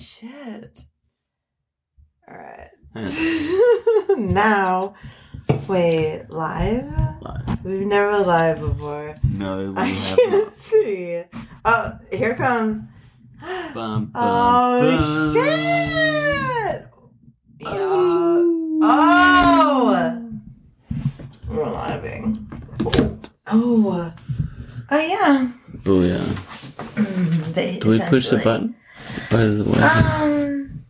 shit. All right. Now, wait, live? Live. We've never live before. No, we I can't not. see. Oh, here comes. Bum, bum, Oh bum. shit! Oh. Yeah. Oh. Oh! We're living. Oh. Oh yeah. Oh, Booyah. But Do we push the button? By the way. Um.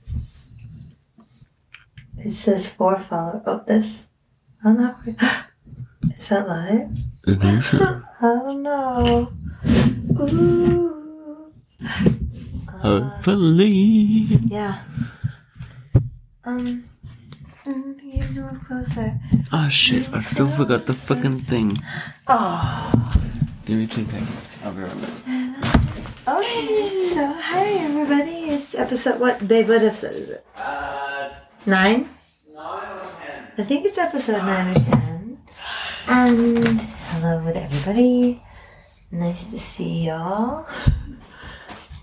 It says four follow. Oh, this. I'm not. Is that live? I. I don't know. Ooh. Uh, Hopefully. yeah. Um. You have to move closer. Oh shit, I still forgot the fucking thing. Oh. Give me two seconds. I'll be right back. Okay. So hi everybody. It's episode what? Babe, what episode is it? Nine. Nine or ten. I think it's episode nine or ten. And hello to everybody. Nice to see y'all.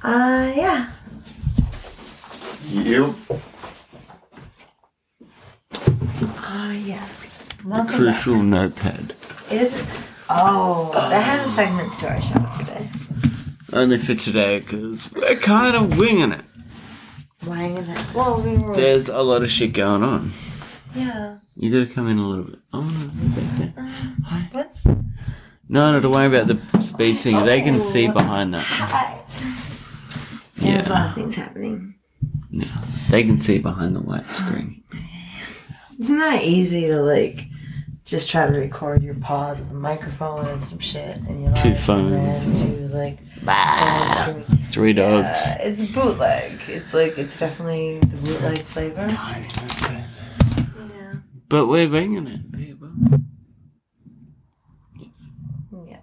Uh yeah. Yep. Ah yes. Welcome back. Crucial notepad. Is? Oh, that has a segment to our show today. Only for today, because we're kind of winging it. And that. Well, we were. There's a lot of shit going on. yeah. You gotta come in a little bit. Oh no, back there. Uh, Hi. What's? No, no, don't worry about the speed thing. They can oh. see behind that. I, yeah. There's a lot of things happening. Yeah. They can see behind the white screen. It's not easy to like just try to record your pod with a microphone and some shit and you're Two phones and and- like Bah. Three dogs. Yeah, it's bootleg. It's like it's definitely the bootleg flavor. Tiny. Yeah. But we're winging it. people. Yeah.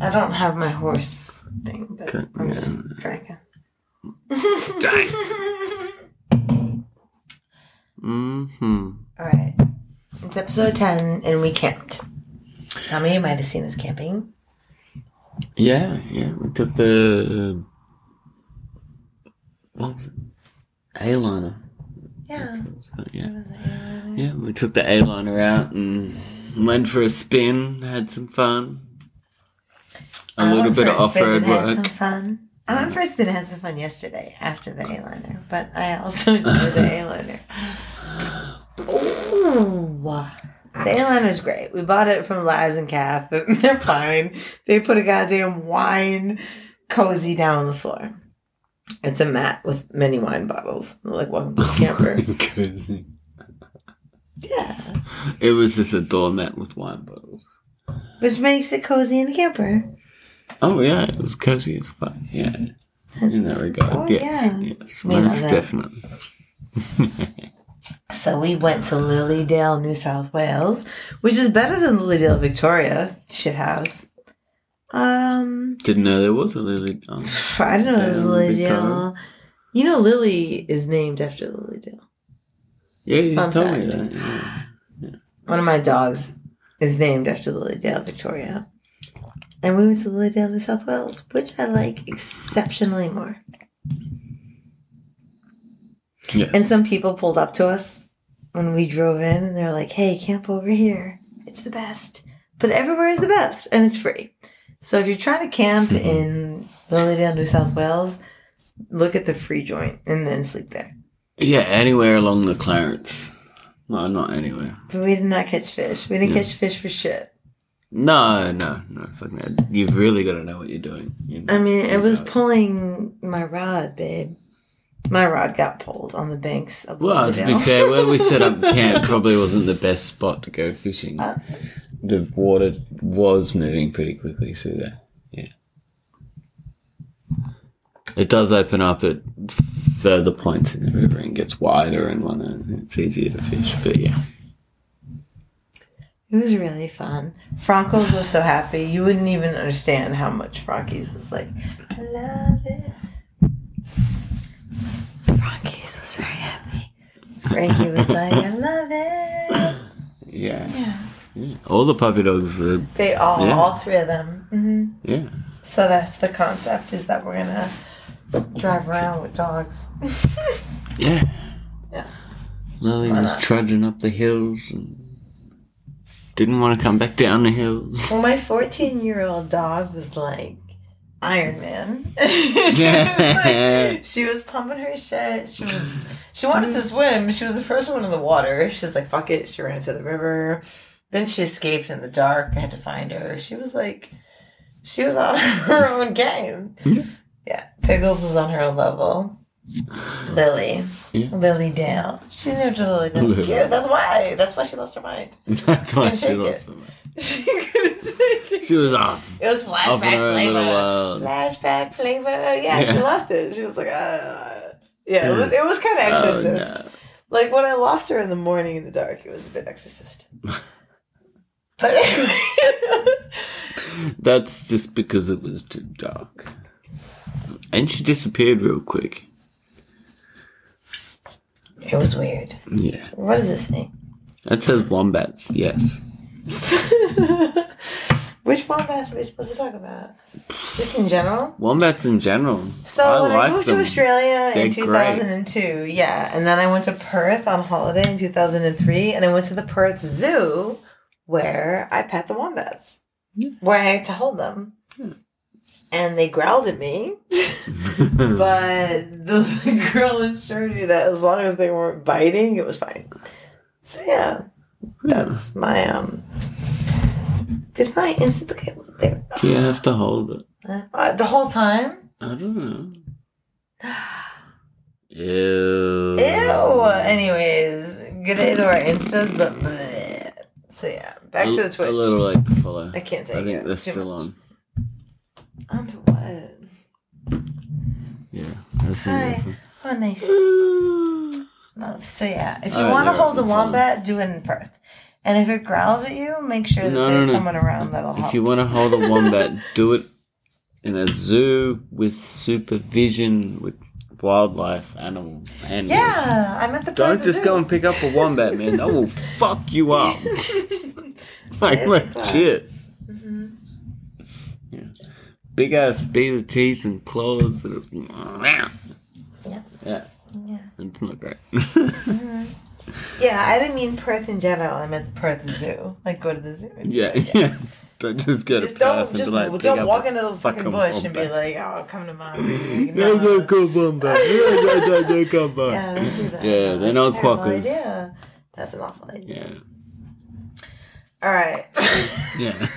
I don't have my horse thing, but Okay, I'm yeah. just drinking. Dang. Mm-hmm. All right. It's episode 10, and we camped. Some of you might have seen us camping. Yeah, yeah. We took the uh, what was it? A-liner. Yeah. Yeah. Yeah, we took the A-liner out and went for a spin, had some fun. A I little bit of off-road and Had some work. fun. I went for a spin and had some fun yesterday after the A-liner, but I also enjoyed the A-liner. Ooh. The A-liner's great. We bought it from Laz and Calf. They're fine. They put a goddamn wine cozy down on the floor. It's a mat with many wine bottles. Like, welcome to the camper. Cozy. yeah. It was just a doormat with wine bottles. Which makes it cozy in the camper. Oh yeah, it was cozy as fuck. Yeah, in that regard, Oh, yes, yeah. yes, most definitely. So we went to Lilydale, New South Wales, which is better than Lilydale, Victoria. Shithouse. Um, Didn't know there was a Lily. Oh. I didn't know there was Lilydale. You know, Lily is named after Lilydale. Yeah, you Fun told me fact. that. Yeah. One of my dogs is named after Lilydale, Victoria. And we went to Lilydale, New South Wales, which I like exceptionally more. Yes. And some people pulled up to us when we drove in and they're like, hey, camp over here. It's the best. But everywhere is the best and it's free. So if you're trying to camp mm-hmm. in Lilydale, New South Wales, look at the free joint and then sleep there. yeah, anywhere along the Clarence. No, not anywhere. But we did not catch fish. We didn't Yeah. catch fish for shit. No, no, no. Fuck that. You've really got to know what you're doing. You know? I mean, it was pulling my rod, babe. My rod got pulled on the banks of the river. Well, to be fair, where we set up camp probably wasn't the best spot to go fishing. Uh. The water was moving pretty quickly through there. Yeah. It does open up at further points in the river and gets wider and whatnot. It's easier to fish, but yeah. It was really fun. Frankel's was so happy. You wouldn't even understand how much Frankie's was like, I love it. Frankie's was very happy. Frankie was like, I love it. Yeah. Yeah. yeah. All the puppy dogs were, They all, Yeah. all three of them. hmm yeah. So that's the concept is that we're gonna drive around with dogs. Yeah. Yeah. Lily Why was not? trudging up the hills and didn't want to come back down the hills. Well, my 14 year old dog was like Iron Man. she, was like, she was pumping her shit. She was she wanted to swim. She was the first one in the water. She was like, fuck it. She ran to the river. Then she escaped in the dark. I had to find her. She was like, she was on her own game. Yeah. Yeah, Pickles was on her own level. Lily, Yeah. Lily Dale. She knew Lily. That's Lily. cute. That's why. That's why she lost her mind. That's why she lost it. her mind. She couldn't take it. She was off. It was flashback flavor. Flashback flavor. Yeah, she lost it. She was like, ah. Yeah, it was. It was kind of Oh, Exorcist. Like when I lost her in the morning in the dark, it was a bit Exorcist. but anyway, That's just because it was too dark. And she disappeared real quick. it was weird. Yeah. What is this thing? That says wombats, yes. Which wombats are we supposed to talk about? Just in general. Wombats in general. So when I like moved them. to Australia in They're great. 2002, yeah, and then I went to Perth on holiday in 2003, and I went to the Perth Zoo where I pet the wombats, Yeah. where I had to hold them, and they growled at me, but the girl assured me that as long as they weren't biting, it was fine. So yeah, that's my um. Did my instant get there Do you have to hold it? uh, the whole time? I don't know. Ew. Ew. Anyways, good day to our instas, but bleh. so yeah, back a, to the Twitch. A little late to follow. I can't take I think it. It's still much. on. On to what? Yeah. That's Hi. Oh, nice. So yeah, if you want to hold a wombat, do it in Perth. And if it growls at you, make sure that No, no, there's no. someone around that'll help. If you want to hold a wombat, do it in a zoo with supervision with wildlife animal handlers. yeah, I'm at the Don't Perth just Zoo. go and pick up a wombat, man. That will fuck you up. like Yeah, legit. Mm-hmm. Yeah. Big ass beaver teeth and claws. That are... Yeah. Yeah. Yeah. It's not great. Yeah, I didn't mean Perth in general. I meant Perth Zoo. Like go to the zoo. and- yeah, yeah. Don't just go Just to don't Perth and just be like, don't walk into the fucking fucking bush and be like, "Oh, come to mom." Yeah, No. yeah, come wombat. Yeah, yeah, yeah, yeah, come back. Yeah, don't do that. Yeah, they're not quackers. Idea. That's an awful idea. Yeah. All right. Yeah.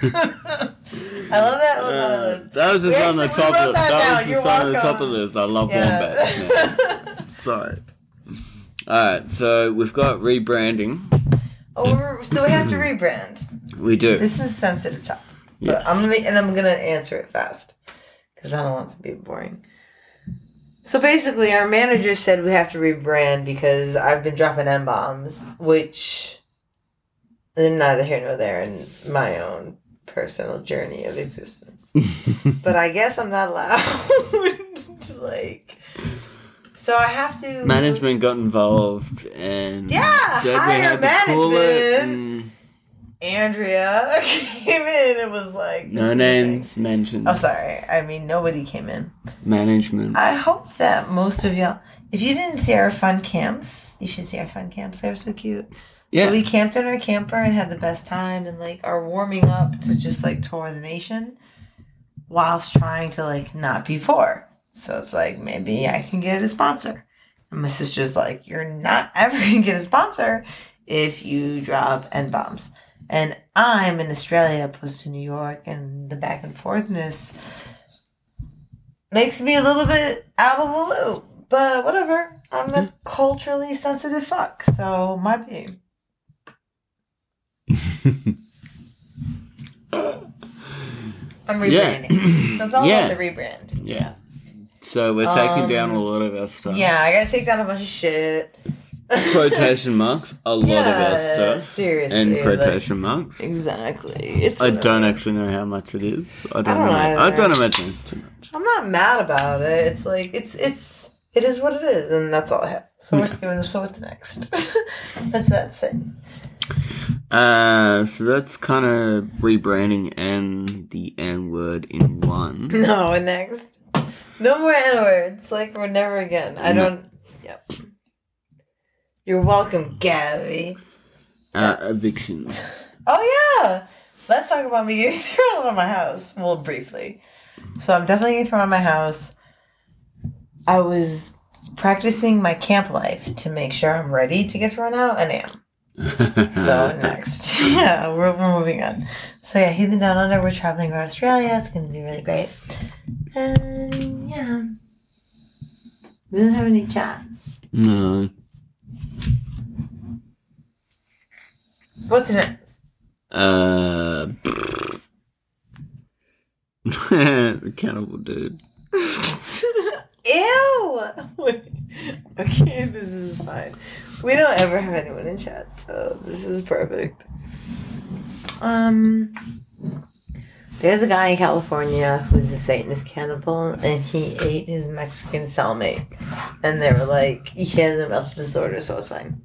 I love that was on the Uh, list. that was just We on the actually- top of that that, down. was You're just on the top of this. I love wombats. Yeah. man. Sorry. Alright, so we've got rebranding. oh, so we have to mm-hmm. rebrand. We do. This is a sensitive topic, but Yes. I'm gonna make, and I'm gonna answer it fast because I don't want it to be boring. So basically, our manager said we have to rebrand because I've been dropping n bombs, which neither here nor there in my own personal journey of existence. but I guess I'm not allowed to like. So I have to management got involved and Yeah, said we higher had to call it. management. And Andrea came in and was like, no names mentioned. Oh, sorry. I mean, nobody came in. Management. I hope that most of y'all, if you didn't see our fun camps, you should see our fun camps. They're so cute. yeah. So we camped in our camper and had the best time and like are warming up to just like tour the nation whilst trying to like not be poor. So it's like maybe I can get a sponsor. And my sister's like, You're not ever gonna get a sponsor if you drop N bombs. And I'm in Australia opposed to New York and the back and forthness makes me a little bit out of the loop. But whatever. I'm a culturally sensitive fuck, so my be. I'm Yeah. rebranding. so it's all Yeah. about the rebrand. yeah. So we're taking Um, down a lot of our stuff. Yeah, I gotta take down a bunch of shit. Quotation marks. A lot of our stuff. seriously, And like- quotation marks. Exactly. It's I whatever. don't actually know how much it is. I don't, don't know. know I don't imagine it's too much. I'm not mad about it. It's like it's it's it is what it is, and that's all I have. So we're skipping. So what's next? what's that say? Uh, so that's kind of rebranding and the N word in one. No, and next. No more N words. Like we're never again. I don't. Yep. You're welcome, Gabby. Uh, evictions. Oh yeah. Let's talk about me getting thrown out of my house. Well, briefly. So I'm definitely getting thrown out of my house. I was practicing my camp life to make sure I'm ready to get thrown out, and I am. So next, yeah, we're, we're moving on. So yeah, Heathen Down Under. We're traveling around Australia. It's going to be really great. And yeah, we don't have any chats. no. What's next? Uh, the cannibal dude. Ew. Okay, this is fine. We don't ever have anyone in chat, so this is perfect. Um. There's a guy in California who's a Satanist cannibal, and he ate his Mexican cellmate. And they were like, he has a mental disorder, so it's fine.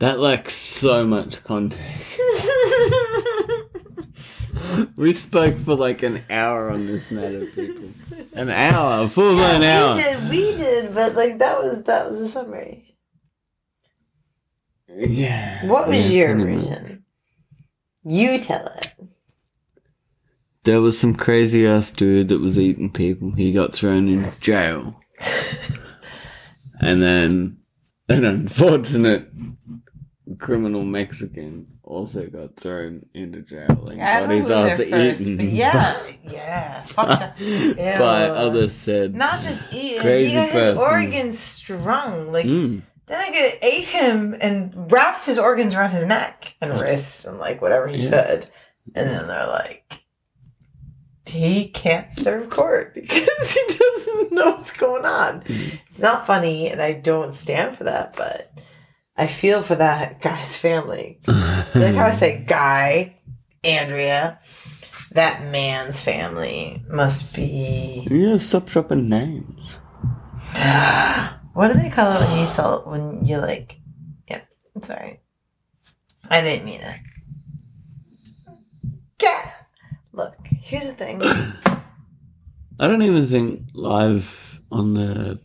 That lacks so much context. We spoke for like an hour on this matter, people. An hour, full blown an hour. We did, we did, but like that was that was a summary. Yeah. What was Yeah, your version? You tell it. There was some crazy ass dude that was eating people. He got thrown in jail. and then an unfortunate criminal Mexican also got thrown into jail and got his ass eaten. but yeah, yeah. Fuck that. By others said. Not just eating. He got his organs strung. Like Mm. That nigga ate him and wrapped his organs around his neck and wrists and like whatever he Yeah. could. And then they're like, he can't serve court because he doesn't know what's going on. Mm. It's not funny, and I don't stand for that, but I feel for that guy's family. like how I say guy, Andrea, that man's family must be. Yeah, stop dropping names. What do they call it when you sell when you like? Yeah, sorry, I didn't mean it. Yeah. Look, here's the thing. I don't even think live on the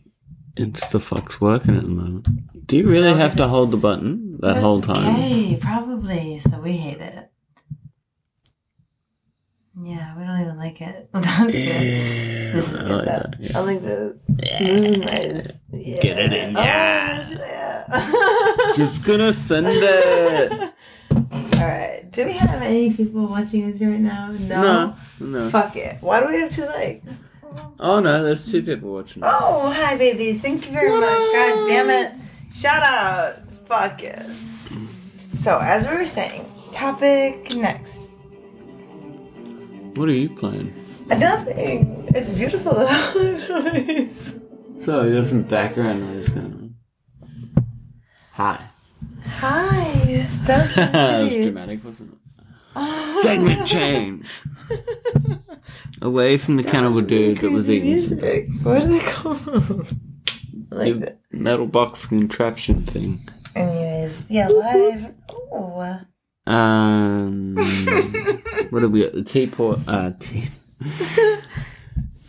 Instafuck's working at the moment. Do you really No, have to hold the button that whole time? gay, probably. So we hate it. Yeah, we don't even like it. That's good. Yeah, This is I good like though. that, yeah. I like this. This is nice. Yeah. Get it in, Oh, yeah. yeah. Just gonna send it. All right. Do we have any people watching us right now? No. No, no. Fuck it. Why do we have two legs? Oh no, there's two people watching. Oh, hi, babies. Thank you very much. God damn it. Shout out. Fuck it. So, as we were saying, topic next. What are you playing? Nothing. It's beautiful. So there's some background noise going on. Hi. Hi. That's that was dramatic, wasn't it? Ah. Segment change. Away from the cannibal dude that was eating some music. What do they call them? Like the metal box contraption thing. Anyways, yeah, live. Oh. Um, what have we got? The teapot. Uh, t-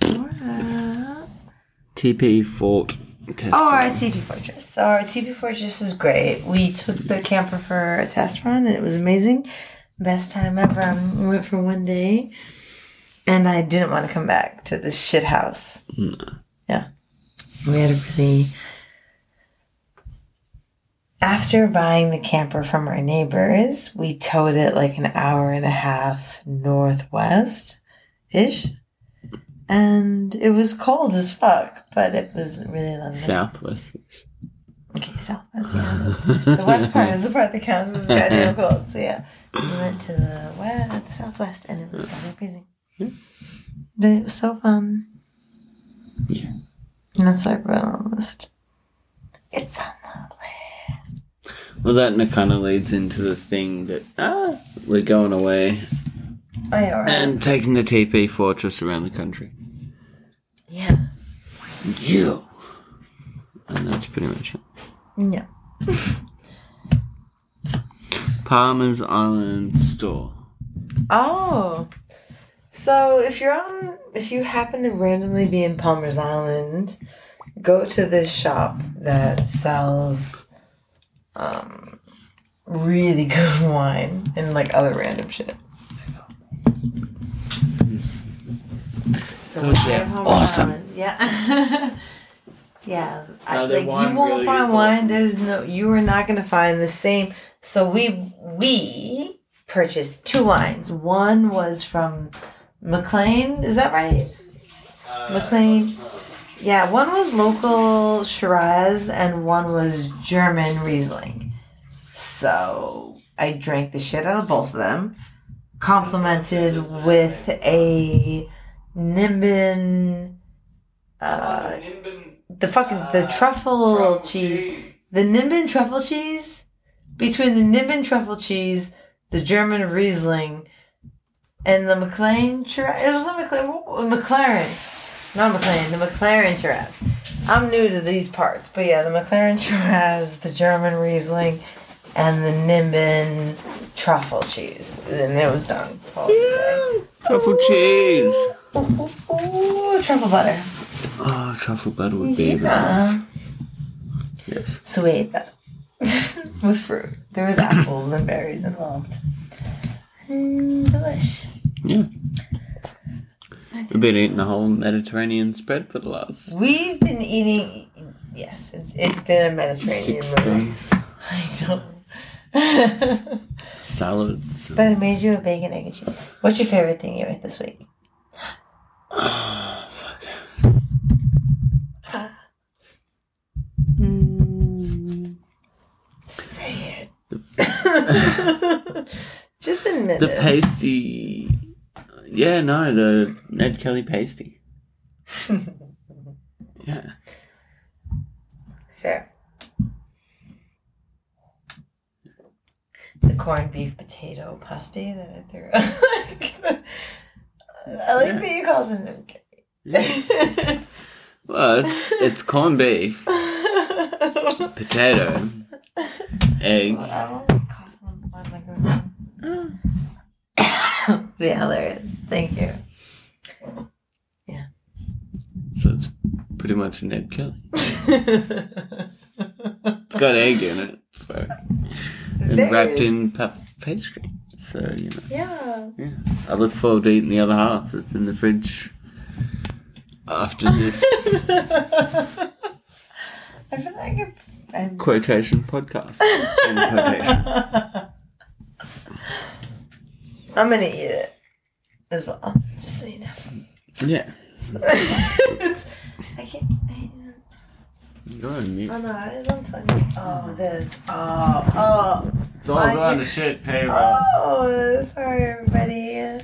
Uh, TP Fort. Test Oh, our. TP Fortress. So our TP Fortress is great. We took the camper for a test run and it was amazing. Best time ever. Um, We went for one day and I didn't want to come back to this shit house. Yeah. We had a really. After buying the camper from our neighbors, we towed it like an hour and a half northwest ish. And it was cold as fuck, but it was really lovely. Southwest. Okay, southwest, yeah. the west part is the part that counts as goddamn cold. So yeah, we went to the west, the southwest, and it was goddamn freezing. Hmm. But It was so fun. Yeah. And that's why I put on the list. It's on the list. Well, that kind of leads into the thing that ah, we're going away Oh right. and taking the TP Fortress around the country. yeah, You. And that's pretty much it. yeah. Palmer's Island store. Oh, So if you're on, if you happen to randomly be in Palmer's Island, go to this shop that sells um, really good wine and like other random shit. So Oh, yeah. Awesome. Island- yeah. yeah. I, No, like you won't really find wine. awesome. There's no. You are not going to find the same. So we we purchased two wines. One was from McLean. Is that right? McLean. Yeah, one was local Shiraz and one was German Riesling. So I drank the shit out of both of them, complemented with a Nimbin, uh, the fucking the truffle cheese, the Nimbin truffle cheese. Between the Nimbin truffle cheese, the German Riesling, and the McLean it was a McLaren, McLaren, not McLaren, the McLaren Shiraz. I'm new to these parts, but yeah, the McLaren Shiraz, the German Riesling, and the Nimbin truffle cheese, and it was done. A Truffle cheese. day. Ooh, ooh, ooh, truffle butter. Oh, truffle butter would be Yeah. Yes. Sweet. With fruit. There was apples and berries involved. Mm, delish. Yeah. We've been eating the whole Mediterranean spread for the last We've been eating. Yes, it's, it's been a Mediterranean six meal. days. I know. Salads. but I made you a bacon, egg, and cheese. What's your favorite thing you ate this week? Fuck. Mm. Say it. Just admit The it. pasty. Yeah, no, the Ned Kelly pasty. yeah. Fair. The corned beef potato pasty that I threw. I like Yeah. that you called it okay. yeah. Well, it's, corned beef, potato, egg. I don't want to cough on my microphone. Ah. Yeah, hilarious. Thank you. Yeah. So it's pretty much a Ned Kelly. It's got egg in it, so and There wrapped is- in puff pastry. So you know, Yeah. yeah. I look forward to eating the other half. that's in the fridge after this I feel like I'm quotation podcast. Quotation. I'm gonna eat it as well, just so you know. Yeah, I can't. I, you're on mute. oh no, I it is unplugged. Oh, this. Oh, oh. It's all I going to shit payroll. Oh, sorry, everybody.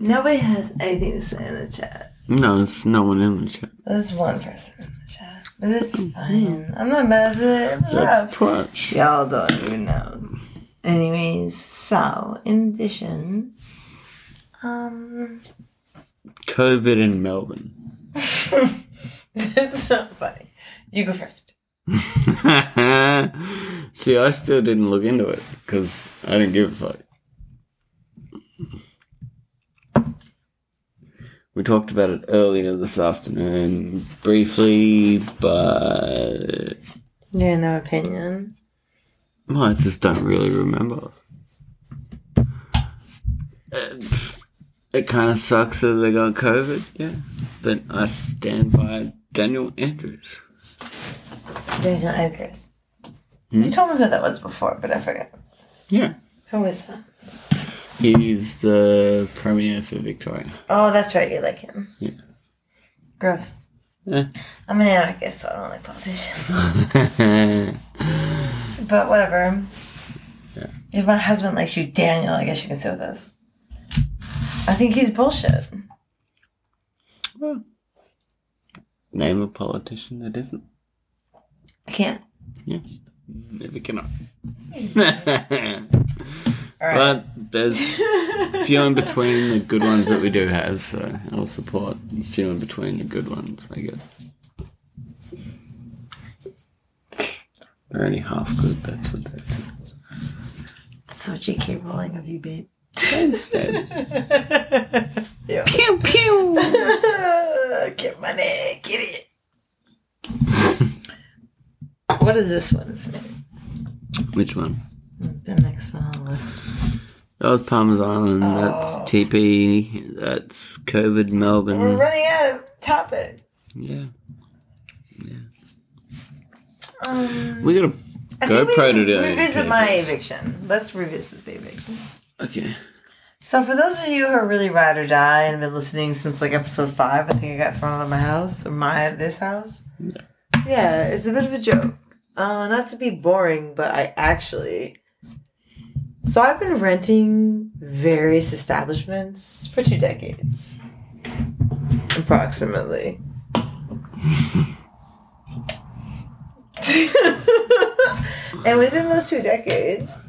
Nobody has anything to say in the chat. No, it's no one in the chat. There's one person in the chat, but it's mm-hmm. fine. I'm not mad at it. It That's rough. Twitch. Y'all don't even know. Anyways, so in addition, um, COVID in Melbourne. it's not funny. You go first. See, I still didn't look into it because I didn't give a fuck. We talked about it earlier this afternoon, briefly, but Yeah, no opinion. Well, I just don't really remember. It, it kind of sucks that they got COVID, yeah, but I stand by Daniel Andrews. Daniel Andrews. Hmm? You told me who that was before, but I forgot. Yeah, Who is that? he's the premier for Victoria. Oh, that's right. You like him. Yeah. Gross. Eh. I'm an anarchist, so I don't like politicians. but whatever. Yeah. If my husband likes you, Daniel, I guess you can sit with us. I think he's bullshit. Well, name a politician that isn't. I can't. Yeah, never cannot. Right. but there's a few in between the good ones that we do have, so I'll support a few in between the good ones, I guess. They're only half good, that's what that says. That's so J.K. Rowling of you, babe. instead. yeah. Pew pew. get money, get it. what is this one's name? Which one? The next one on the list. That was Palmer's Island. Oh. That's TP. That's COVID Melbourne. We're running out of topics. Yeah. Um, We got a I think we GoPro to to do. revisit my eviction. Let's revisit the eviction. Okay. So, for those of you who are really ride or die and have been listening since like episode five, I think I got thrown out of my house or my this house. Yeah. Yeah, it's a bit of a joke. Uh, not to be boring, but I actually. So I've been renting various establishments for two decades, approximately. and within those two decades,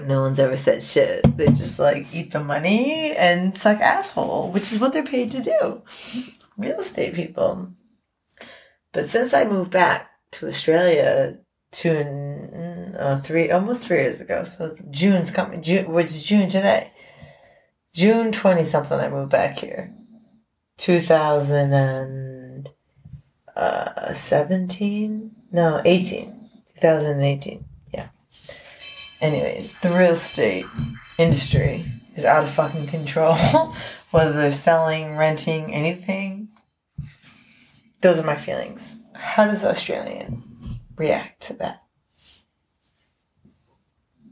no one's ever said shit. They just like eat the money and suck asshole, which is what they're paid to do. Real estate people. But since I moved back to Australia two and uh, three, almost three years ago, so June's coming. June, which is June today. June twenty something. I moved back here. Two thousand and uh, seventeen. No, eighteen. Two thousand and eighteen. Yeah. Anyways, the real estate industry is out of fucking control. Whether they're selling, renting, anything. Those are my feelings. How does Australian react to that?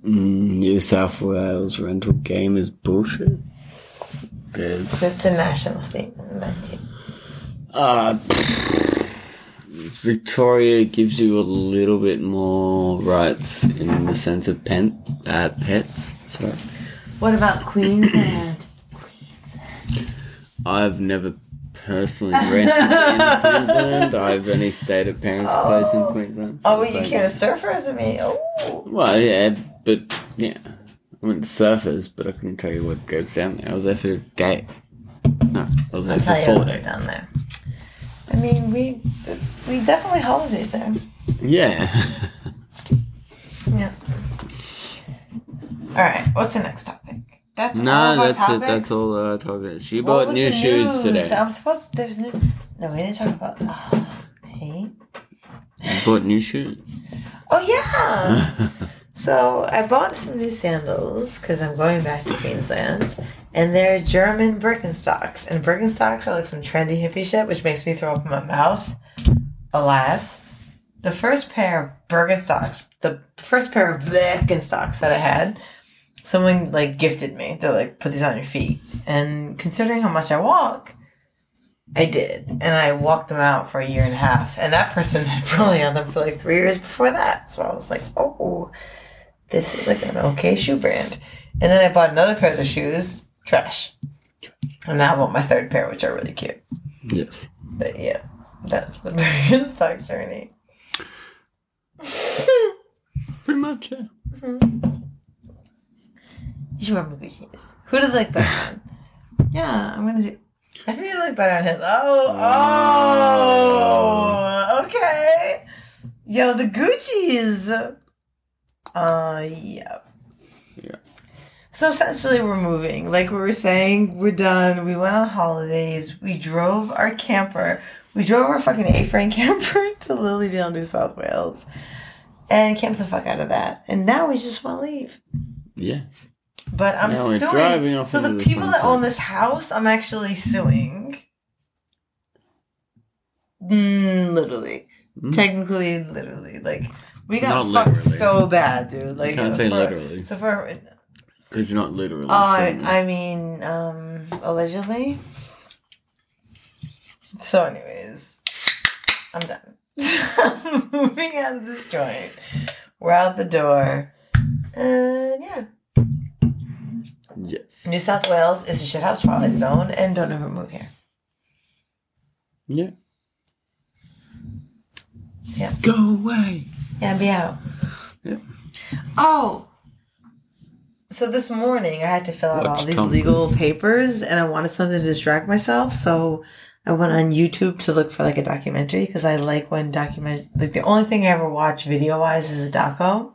Mm, New South Wales rental game is bullshit. There's That's a national statement. Matthew. uh, Victoria gives you a little bit more rights in the sense of pen, uh, pets. Sorry, What about Queensland? Queensland? I've never personally rented in Queensland. I've only stayed at parents' oh. place in Queensland. so Oh, it's you like- can't surfers with me. Oh, Well, yeah, but yeah, I went to surfers, but I couldn't tell you what goes down there. I was there for a day. No, I was there I'll for tell you four what days. down there. I mean, we we definitely holidayed there. Yeah. Yeah. All right. What's the next topic? That's all no, our that's it. topics. That's all uh, talking. She What bought new shoes news? today. I'm supposed to, there's new. No, we didn't talk about. Oh, hey. bought new shoes. Oh yeah. so I bought some new sandals because I'm going back to Queensland, and they're German Birkenstocks, and Birkenstocks are like some trendy hippie shit, which makes me throw up in my mouth. Alas, the first pair of Birkenstocks, the first pair of Birkenstocks that I had, someone like gifted me. They're like, put these on your feet, and considering how much I walk. I did, and I walked them out for a year and a half. And that person had probably on them for like three years before that. So I was like, oh, this is like an okay shoe brand. And then I bought another pair of the shoes, trash. And now I bought my third pair, which are really cute. Yes. But yeah, that's the Birkenstock journey. Pretty much, yeah. Mm-hmm. You should wear my Gucci's. Who do they like better on? Yeah, I'm gonna do. I think they look better on his. Oh, oh, okay. Yo, the Gucci's. Uh, yeah. Yeah. So essentially, we're moving. Like we were saying, we're done. We went on holidays. We drove our camper. We drove our fucking A-frame camper to Lilydale, New South Wales, and camped the fuck out of that. And now we just want to leave. Yeah. But I'm Now suing. driving off so the people that own this house, I'm actually suing. Mm, literally, Hmm? technically, literally, like we got Not fucked literally. so bad, dude. Like can't say for- literally. So for Because you're not literally. Oh, I, I mean, um, allegedly. So, anyways, I'm done. I'm moving out of this joint. We're out the door. And yeah, Yes. New South Wales is a shithouse twilight zone, and don't ever move here. Yeah. Yeah. Go away. Yeah, be out. Yeah. Oh. So this morning I had to fill out Watch all these Tom legal papers and I wanted something to distract myself. So I went on YouTube to look for like a documentary because I like when document like the only thing I ever watch video wise is a doco.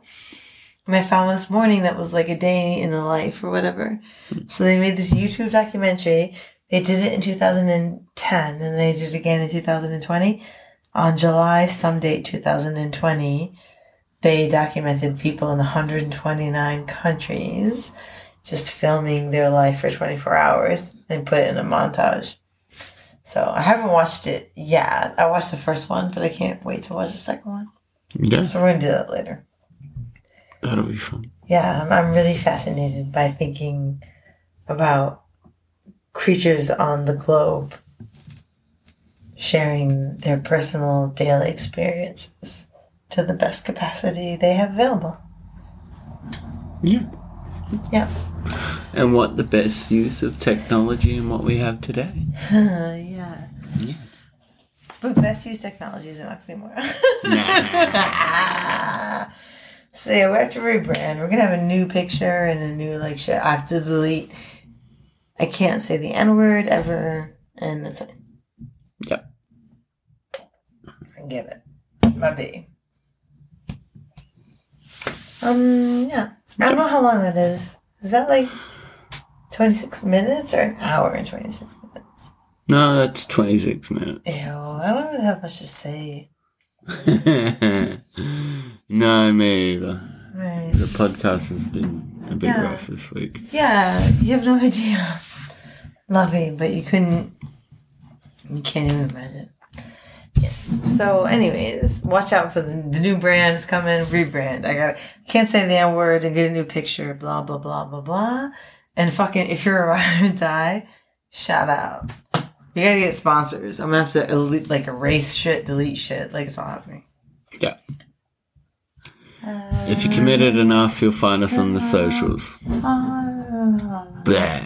I found this morning that was like a day in the life or whatever. So they made this YouTube documentary. They did it in 2010 and they did it again in 2020. On July some date 2020, they documented people in 129 countries just filming their life for 24 hours and put it in a montage. So I haven't watched it yet. I watched the first one, but I can't wait to watch the second one. Yeah, So we're gonna do that later. That'll be fun. Yeah, I'm, I'm really fascinated by thinking about creatures on the globe sharing their personal daily experiences to the best capacity they have available. Yeah. Yeah. And what the best use of technology and what we have today. yeah. Yeah. But best use technology is an oxymoron. so yeah, we have to rebrand. We're gonna have a new picture and a new like shit. I have to delete. I can't say the N word ever, and that's fine. Yeah. I get it. My B. Um, yeah. I don't know how long that is. Is that like 26 minutes or an hour and 26 minutes? No, that's 26 minutes. Ew, I don't really have much to say. no, me either. Right. The podcast has been a bit Yeah. rough this week. Yeah, you have no idea. Lovely, but you couldn't. You can't even imagine. Yes. So, anyways, watch out for the, the new brand is coming. Rebrand. I got. Can't say the N word and get a new picture. Blah blah blah blah blah. And fucking, if you're a ride or die, shout out. You gotta get sponsors. I'm gonna have to elite, like erase shit, delete shit. Like it's all happening. Yeah. If you committed enough, you'll find us on the socials. Ah. Blah.